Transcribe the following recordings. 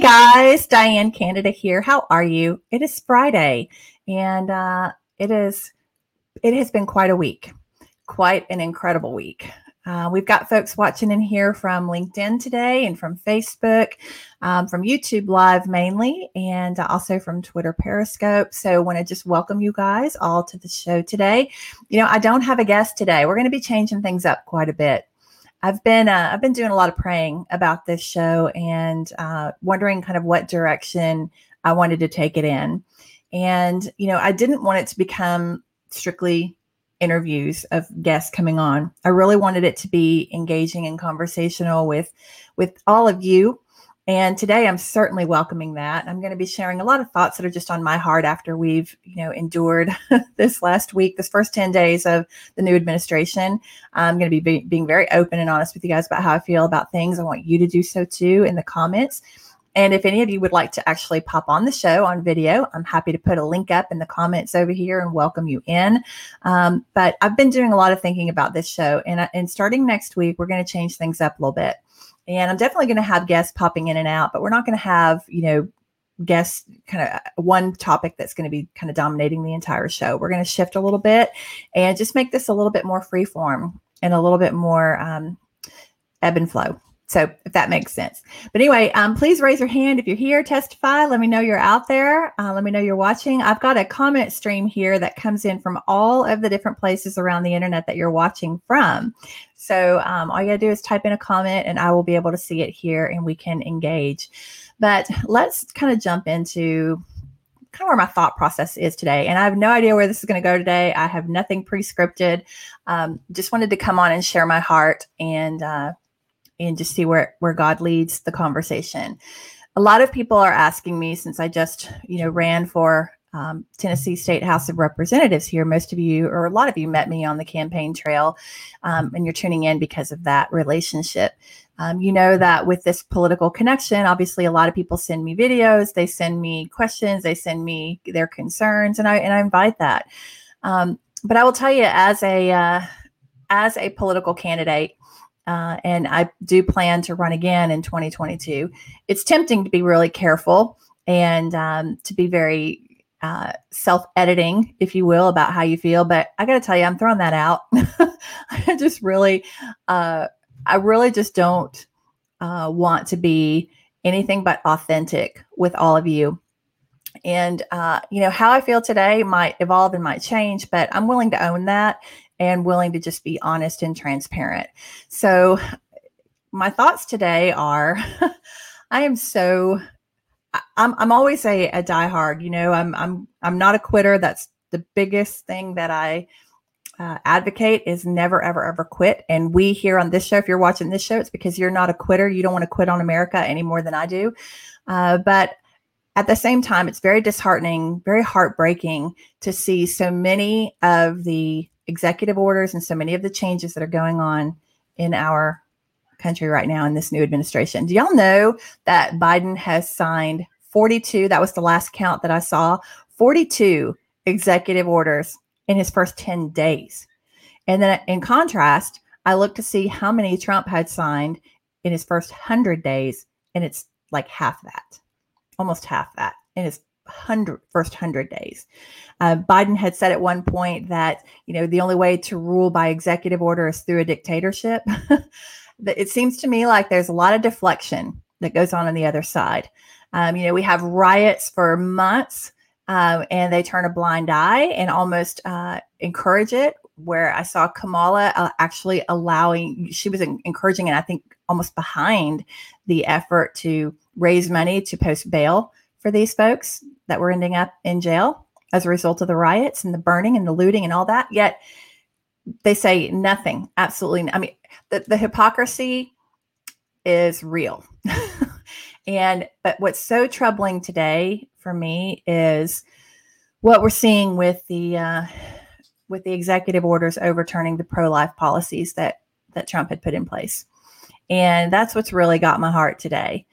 guys, Diane Canada here. How are you? It is Friday, and uh, it is it has been quite a week, quite an incredible week. Uh, we've got folks watching in here from LinkedIn today, and from Facebook, um, from YouTube Live mainly, and also from Twitter Periscope. So, I want to just welcome you guys all to the show today. You know, I don't have a guest today. We're going to be changing things up quite a bit. I've been uh, I've been doing a lot of praying about this show and uh, wondering kind of what direction I wanted to take it in. And you know, I didn't want it to become strictly interviews of guests coming on. I really wanted it to be engaging and conversational with with all of you and today I'm certainly welcoming that. I'm going to be sharing a lot of thoughts that are just on my heart after we've, you know, endured this last week, this first 10 days of the new administration. I'm going to be, be being very open and honest with you guys about how I feel about things. I want you to do so too in the comments. And if any of you would like to actually pop on the show on video, I'm happy to put a link up in the comments over here and welcome you in. Um, but I've been doing a lot of thinking about this show, and, and starting next week, we're going to change things up a little bit. And I'm definitely going to have guests popping in and out, but we're not going to have, you know, guests kind of one topic that's going to be kind of dominating the entire show. We're going to shift a little bit and just make this a little bit more free form and a little bit more um, ebb and flow. So if that makes sense. But anyway, um, please raise your hand if you're here, testify. Let me know you're out there. Uh, let me know you're watching. I've got a comment stream here that comes in from all of the different places around the internet that you're watching from. So um, all you gotta do is type in a comment and I will be able to see it here and we can engage. But let's kind of jump into kind of where my thought process is today. And I have no idea where this is going to go today. I have nothing pre-scripted. Um, just wanted to come on and share my heart and uh, and just see where where God leads the conversation. A lot of people are asking me since I just you know ran for um, Tennessee State House of Representatives here. Most of you, or a lot of you, met me on the campaign trail, um, and you're tuning in because of that relationship. Um, you know that with this political connection, obviously, a lot of people send me videos, they send me questions, they send me their concerns, and I and I invite that. Um, but I will tell you, as a uh, as a political candidate, uh, and I do plan to run again in 2022. It's tempting to be really careful and um, to be very uh, self editing, if you will, about how you feel. But I got to tell you, I'm throwing that out. I just really, uh, I really just don't uh, want to be anything but authentic with all of you. And, uh, you know, how I feel today might evolve and might change, but I'm willing to own that and willing to just be honest and transparent. So, my thoughts today are I am so I'm I'm always a, a diehard, you know, I'm I'm I'm not a quitter. That's the biggest thing that I uh, advocate is never ever ever quit. And we here on this show, if you're watching this show, it's because you're not a quitter. You don't want to quit on America any more than I do. Uh, but at the same time, it's very disheartening, very heartbreaking to see so many of the executive orders and so many of the changes that are going on in our country right now in this new administration. Do y'all know that Biden has signed 42? That was the last count that I saw 42 executive orders in his first 10 days. And then in contrast, I looked to see how many Trump had signed in his first 100 days, and it's like half that, almost half that in his hundred first hundred days. Uh, Biden had said at one point that you know the only way to rule by executive order is through a dictatorship. But it seems to me like there's a lot of deflection that goes on on the other side. Um, you know, we have riots for months, um, and they turn a blind eye and almost uh, encourage it. Where I saw Kamala uh, actually allowing, she was encouraging, and I think almost behind the effort to raise money to post bail for these folks that were ending up in jail as a result of the riots and the burning and the looting and all that. Yet they say nothing, absolutely. I mean, the, the hypocrisy is real. and but what's so troubling today for me is what we're seeing with the uh, with the executive orders overturning the pro-life policies that that Trump had put in place. And that's what's really got my heart today.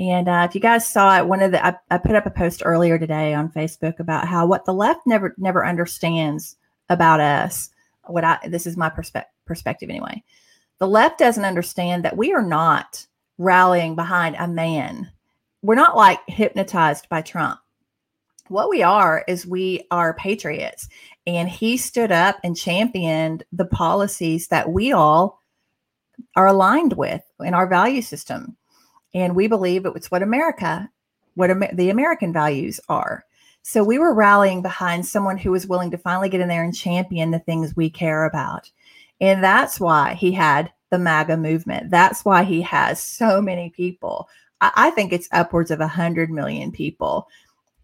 And uh, if you guys saw it, one of the I, I, put up a post earlier today on Facebook about how what the left never never understands about us. What I this is my perspe- perspective anyway. The left doesn't understand that we are not rallying behind a man we're not like hypnotized by Trump. What we are is we are patriots. And he stood up and championed the policies that we all are aligned with in our value system. And we believe it's what America, what Amer- the American values are. So we were rallying behind someone who was willing to finally get in there and champion the things we care about. And that's why he had the MAGA movement. That's why he has so many people. I, I think it's upwards of 100 million people,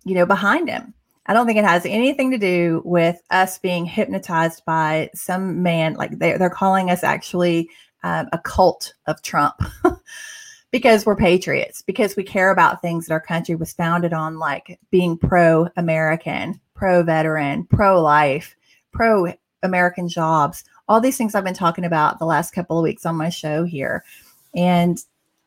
you know, behind him. I don't think it has anything to do with us being hypnotized by some man. Like they're, they're calling us actually um, a cult of Trump because we're patriots, because we care about things that our country was founded on, like being pro American, pro veteran, pro life, pro American jobs, all these things I've been talking about the last couple of weeks on my show here. And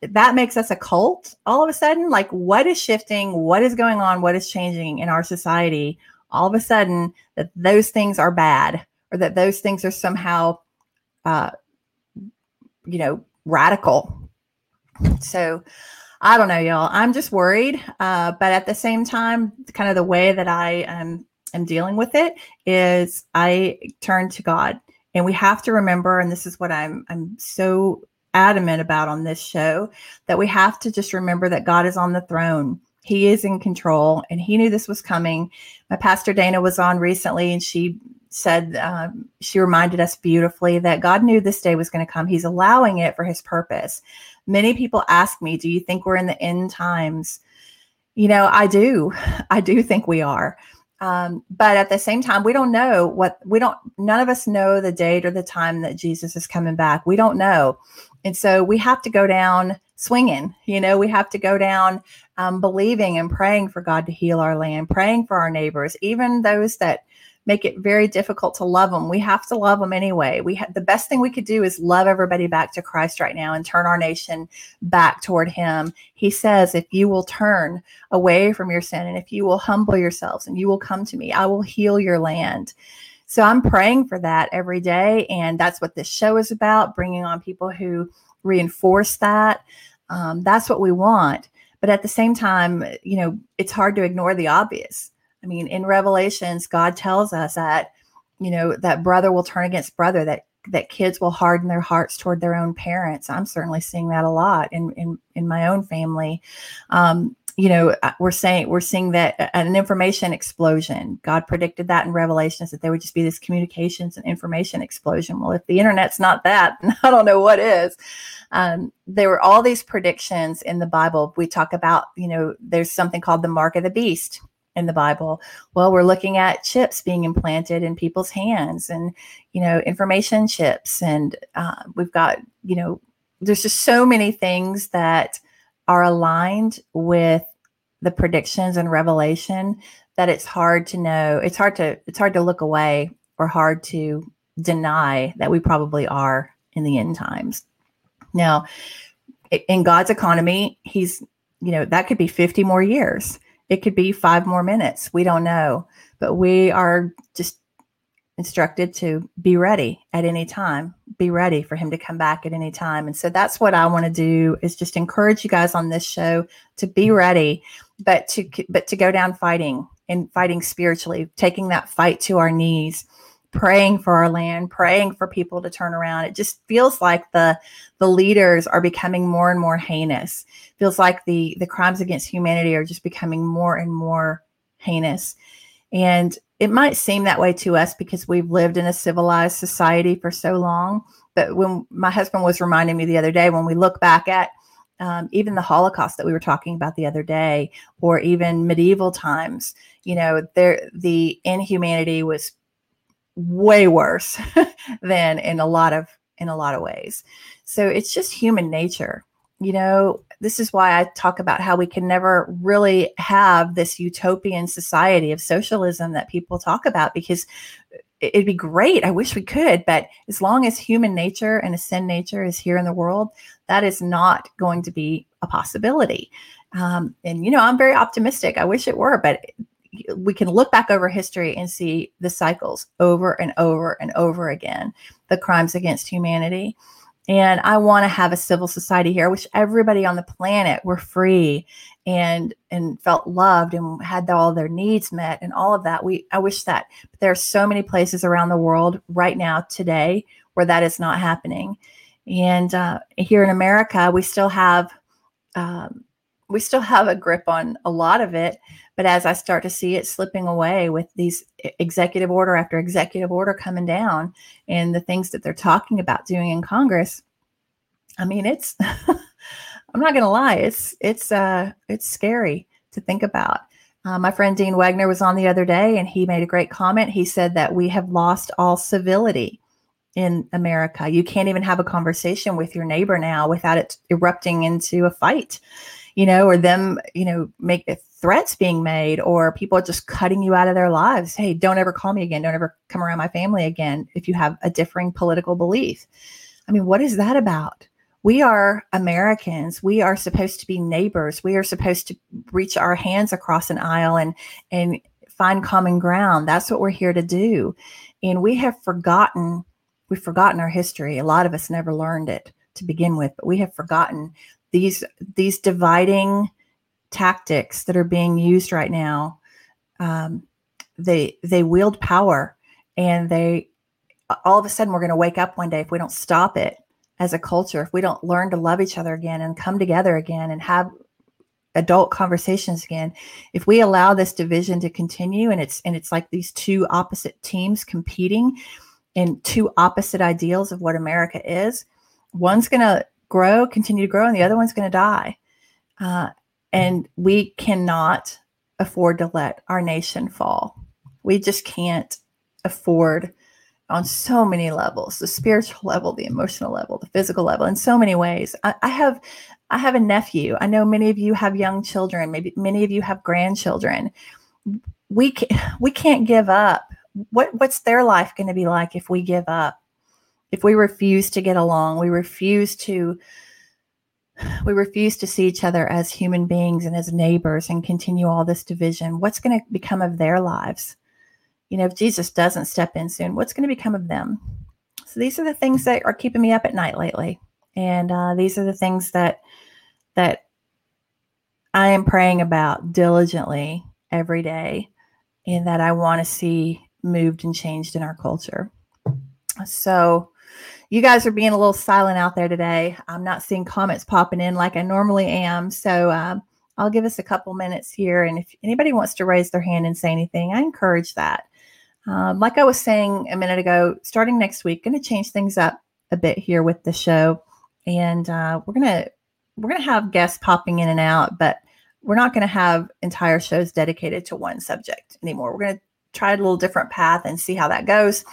that makes us a cult all of a sudden. Like, what is shifting? What is going on? What is changing in our society? All of a sudden, that those things are bad or that those things are somehow, uh, you know, radical. So, I don't know, y'all. I'm just worried. Uh, but at the same time, kind of the way that I um, am dealing with it is I turn to God. And we have to remember, and this is what I'm I'm so adamant about on this show, that we have to just remember that God is on the throne. He is in control, and He knew this was coming. My pastor Dana was on recently, and she said um, she reminded us beautifully that God knew this day was going to come. He's allowing it for His purpose. Many people ask me, "Do you think we're in the end times?" You know, I do. I do think we are. Um, but at the same time, we don't know what we don't, none of us know the date or the time that Jesus is coming back. We don't know. And so we have to go down swinging, you know, we have to go down um, believing and praying for God to heal our land, praying for our neighbors, even those that make it very difficult to love them. We have to love them anyway. We have the best thing we could do is love everybody back to Christ right now and turn our nation back toward him. He says, if you will turn away from your sin and if you will humble yourselves and you will come to me, I will heal your land. So I'm praying for that every day. And that's what this show is about bringing on people who reinforce that. Um, that's what we want. But at the same time, you know, it's hard to ignore the obvious. I mean, in Revelations, God tells us that, you know, that brother will turn against brother, that that kids will harden their hearts toward their own parents. I'm certainly seeing that a lot in in, in my own family. Um, you know, uh, we're saying we're seeing that uh, an information explosion. God predicted that in Revelations that there would just be this communications and information explosion. Well, if the internet's not that, I don't know what is. Um, there were all these predictions in the Bible. We talk about, you know, there's something called the mark of the beast in the Bible. Well, we're looking at chips being implanted in people's hands and, you know, information chips. And uh, we've got, you know, there's just so many things that are aligned with the predictions and revelation that it's hard to know. It's hard to, it's hard to look away or hard to deny that we probably are in the end times. Now, in God's economy, he's, you know, that could be 50 more years it could be five more minutes. We don't know, but we are just instructed to be ready at any time be ready for him to come back at any time and so that's what i want to do is just encourage you guys on this show to be ready but to but to go down fighting and fighting spiritually taking that fight to our knees praying for our land, praying for people to turn around. It just feels like the the leaders are becoming more and more heinous. Feels like the the crimes against humanity are just becoming more and more heinous. And it might seem that way to us because we've lived in a civilized society for so long. But when my husband was reminding me the other day, when we look back at um, even the Holocaust that we were talking about the other day, or even medieval times, you know, there the inhumanity was way worse than in a lot of in a lot of ways. So it's just human nature. You know, this is why I talk about how we can never really have this utopian society of socialism that people talk about because it'd be great. I wish we could, but as long as human nature and a sin nature is here in the world, that is not going to be a possibility. Um, and you know, I'm very optimistic. I wish it were, but we can look back over history and see the cycles over and over and over again, the crimes against humanity. And I want to have a civil society here. I wish everybody on the planet were free and and felt loved and had all their needs met and all of that. We I wish that. But there are so many places around the world right now today where that is not happening. And uh, here in America, we still have um, we still have a grip on a lot of it. But as I start to see it slipping away with these executive order after executive order coming down and the things that they're talking about doing in Congress, I mean, it's I'm not going to lie, it's it's uh it's scary to think about. Uh, my friend Dean Wagner was on the other day, and he made a great comment. He said that we have lost all civility in America. You can't even have a conversation with your neighbor now without it erupting into a fight, you know, or them, you know, make threats being made, or people just cutting you out of their lives. Hey, don't ever call me again. Don't ever come around my family again if you have a differing political belief. I mean, what is that about? We are Americans. We are supposed to be neighbors. We are supposed to reach our hands across an aisle and and find common ground. That's what we're here to do. And we have forgotten we've forgotten our history. A lot of us never learned it to begin with, but we have forgotten these these dividing tactics that are being used right now. Um, they they wield power, and they all of a sudden we're going to wake up one day if we don't stop it as a culture, if we don't learn to love each other again and come together again and have adult conversations again if we allow this division to continue and it's and it's like these two opposite teams competing in two opposite ideals of what America is. One's going to grow, continue to grow, and the other one's going to die. Uh, and we cannot afford to let our nation fall. We just can't afford on so many levels the spiritual level the emotional level the physical level in so many ways. I, I, have i have a nephew. I know many of you have young children maybe many of you have grandchildren. We can, we can't give up. What what's their life going to be like if we give up? If we refuse to get along we refuse to we refuse to see each other as human beings and as neighbors and continue all this division what's going to become of their lives? You know if jesus doesn't step in soon what's going to become of them? So these are the things that are keeping me up at night lately. And uh, these are the things that that i am praying about diligently every day and that i want to see moved and changed in our culture. So, you guys are being a little silent out there today. I'm not seeing comments popping in like I normally am. So, um, I'll give us a couple minutes here. And if anybody wants to raise their hand and say anything, I encourage that. Um, like I was saying a minute ago, starting next week, going to change things up a bit here with the show, and uh, we're gonna we're gonna have guests popping in and out, but we're not to have entire shows dedicated to one subject anymore. We're to try a little different path and see how that goes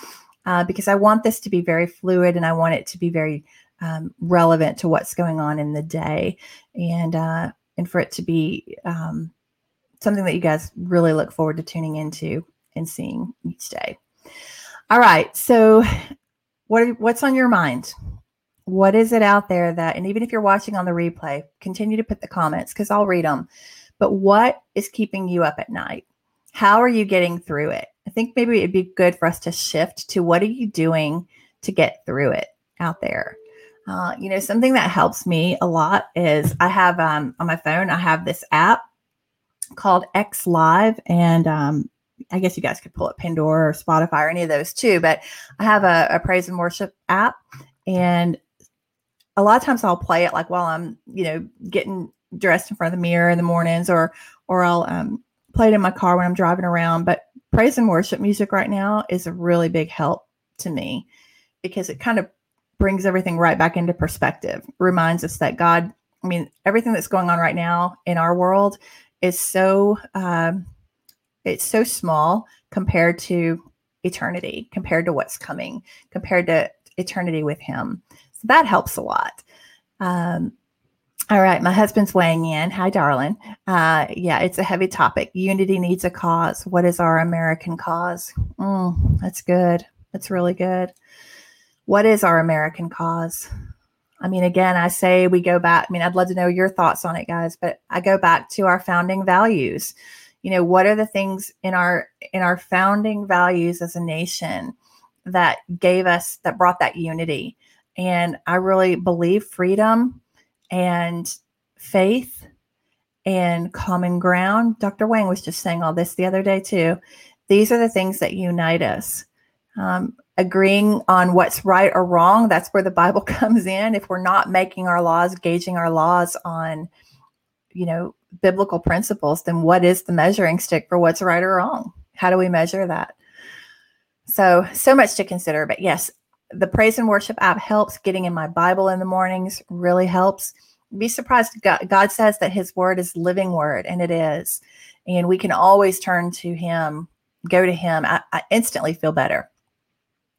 uh, because I want this to be very fluid and I want it to be very um, relevant to what's going on in the day and uh, and for it to be um, something that you guys really look forward to tuning into and seeing each day. All right, so what what's on your mind? What is it out there that, and even if you're watching on the replay, continue to put the comments because I'll read them. But what is keeping you up at night? How are you getting through it? I think maybe it'd be good for us to shift to what are you doing to get through it out there? Uh, you know, something that helps me a lot is I have um, on my phone, I have this app called X Live. And um, I guess you guys could pull up Pandora or Spotify or any of those too. But I have a, a praise and worship app. And a lot of times I'll play it like while I'm, you know, getting dressed in front of the mirror in the mornings or, or I'll um, play it in my car when I'm driving around, but praise and worship music right now is a really big help to me because it kind of brings everything right back into perspective. Reminds us that God, I mean, everything that's going on right now in our world is so um, it's so small compared to eternity, compared to what's coming, compared to eternity with Him. So that helps a lot. Um, all right, my husband's weighing in. Hi, darling. Uh, yeah, it's a heavy topic. Unity needs a cause. What is our American cause? Mm, that's good. That's really good. What is our American cause? I mean, again, I say we go back. I mean, I'd love to know your thoughts on it, guys, but I go back to our founding values. You know, what are the things in our in our founding values as a nation that gave us that brought that unity? And I really believe freedom and faith and common ground. Dr. Wang was just saying all this the other day, too. These are the things that unite us. Um, agreeing on what's right or wrong, that's where the Bible comes in. If we're not making our laws, gauging our laws on, you know, biblical principles, then what is the measuring stick for what's right or wrong? How do we measure that? So, so much to consider. But yes, the praise and worship app helps. Getting in my Bible in the mornings really helps. Be surprised. God, says that his word is living word, and it is. And we can always turn to him, go to him. I, I instantly feel better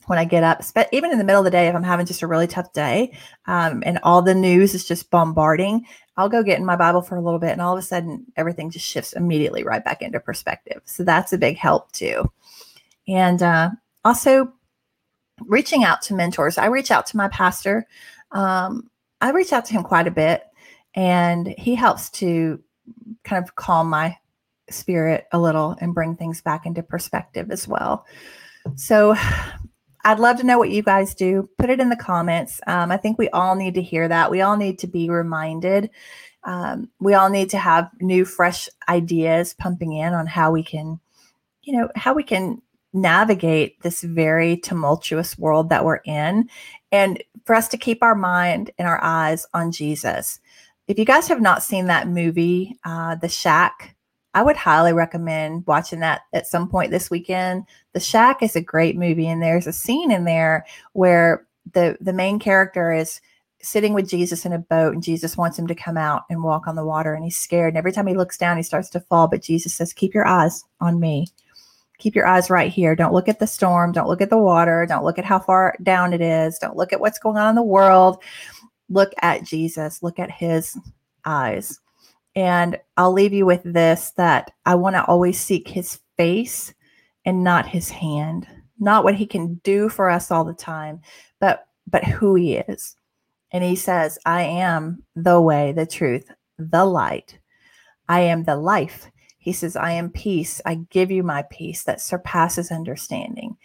when I get up, even in the middle of the day, if I'm having just a really tough day um, and all the news is just bombarding, I'll go get in my Bible for a little bit and all of a sudden everything just shifts immediately right back into perspective. So that's a big help too. And uh, also reaching out to mentors. I reach out to my pastor. Um, I reach out to him quite a bit and he helps to kind of calm my spirit a little and bring things back into perspective as well. So I'd love to know what you guys do. Put it in the comments. Um, I think we all need to hear that. We all need to be reminded. Um, we all need to have new, fresh ideas pumping in on how we can, you know, how we can navigate this very tumultuous world that we're in and for us to keep our mind and our eyes on Jesus. If you guys have not seen that movie, uh, The Shack, I would highly recommend watching that at some point this weekend. The Shack is a great movie, and there's a scene in there where the the main character is sitting with Jesus in a boat, and Jesus wants him to come out and walk on the water, and he's scared. And every time he looks down, he starts to fall. But Jesus says, "Keep your eyes on me. Keep your eyes right here. Don't look at the storm. Don't look at the water. Don't look at how far down it is. Don't look at what's going on in the world. Look at Jesus. Look at His eyes." And I'll leave you with this that I want to always seek his face and not his hand, not what he can do for us all the time, but but who he is. And he says, I am the way, the truth, the light. I am the life. He says, I am peace. I give you my peace that surpasses understanding.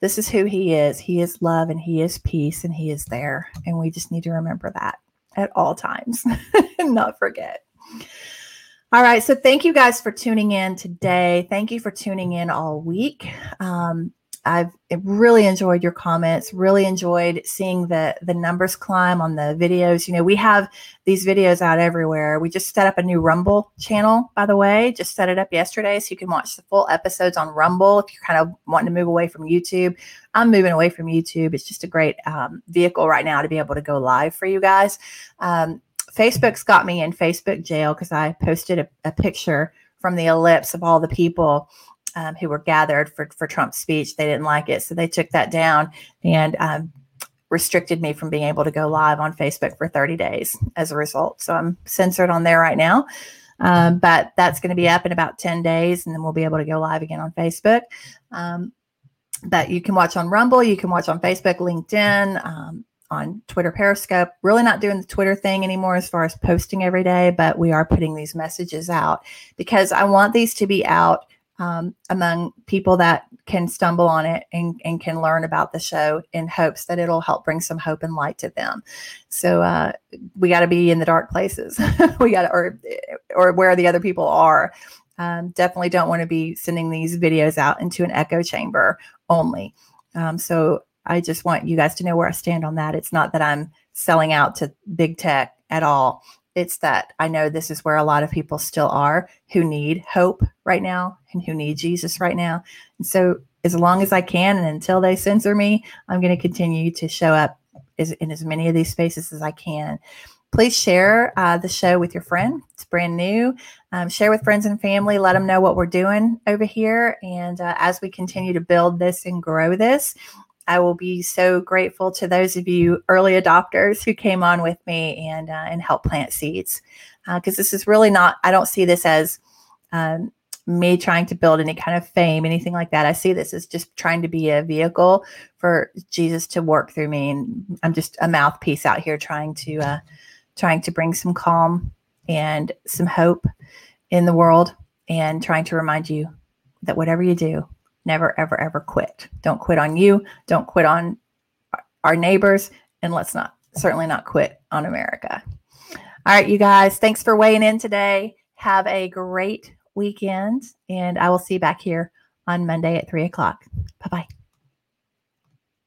This is who he is. He is love and he is peace and he is there. And we just need to remember that at all times and not forget. All right. So thank you guys for tuning in today. Thank you for tuning in all week. Um, I've really enjoyed your comments. Really enjoyed seeing the the numbers climb on the videos. You know, we have these videos out everywhere. We just set up a new Rumble channel, by the way. Just set it up yesterday, so you can watch the full episodes on Rumble if you're kind of wanting to move away from YouTube. I'm moving away from YouTube. It's just a great um, vehicle right now to be able to go live for you guys. Um, Facebook's got me in Facebook jail because I posted a, a, picture from the ellipse of all the people um, who were gathered for, for Trump's speech. They didn't like it. So they took that down and um, restricted me from being able to go live on Facebook for 30 days as a result. So I'm censored on there right now. Um, but that's going to be up in about 10 days and then we'll be able to go live again on Facebook. Um, but you can watch on Rumble, you can watch on Facebook, LinkedIn, um, on Twitter Periscope. Really not doing the Twitter thing anymore as far as posting every day, but we are putting these messages out because I want these to be out um, among people that can stumble on it and, and can learn about the show in hopes that it'll help bring some hope and light to them. So uh, we got to be in the dark places. we got to, or, or where the other people are. Um, definitely don't want to be sending these videos out into an echo chamber only. Um, so I just want you guys to know where I stand on that. It's not that I'm selling out to big tech at all. It's that I know this is where a lot of people still are who need hope right now and who need Jesus right now. And so, as long as I can and until they censor me, I'm going to continue to show up as, in as many of these spaces as I can. Please share uh, the show with your friend. It's brand new. Um, share with friends and family. Let them know what we're doing over here. And uh, as we continue to build this and grow this, I will be so grateful to those of you early adopters who came on with me and uh, and help plant seeds because uh, this is really not. I don't see this as um, me trying to build any kind of fame, anything like that. I see this as just trying to be a vehicle for Jesus to work through me, and I'm just a mouthpiece out here trying to uh, trying to bring some calm and some hope in the world, and trying to remind you that whatever you do, never, ever, ever quit. Don't quit on you. Don't quit on our neighbors. and let's not certainly not quit on America. All right, you guys, thanks for weighing in today. Have a great weekend, and I will see you back here on Monday at three o'clock. Bye bye.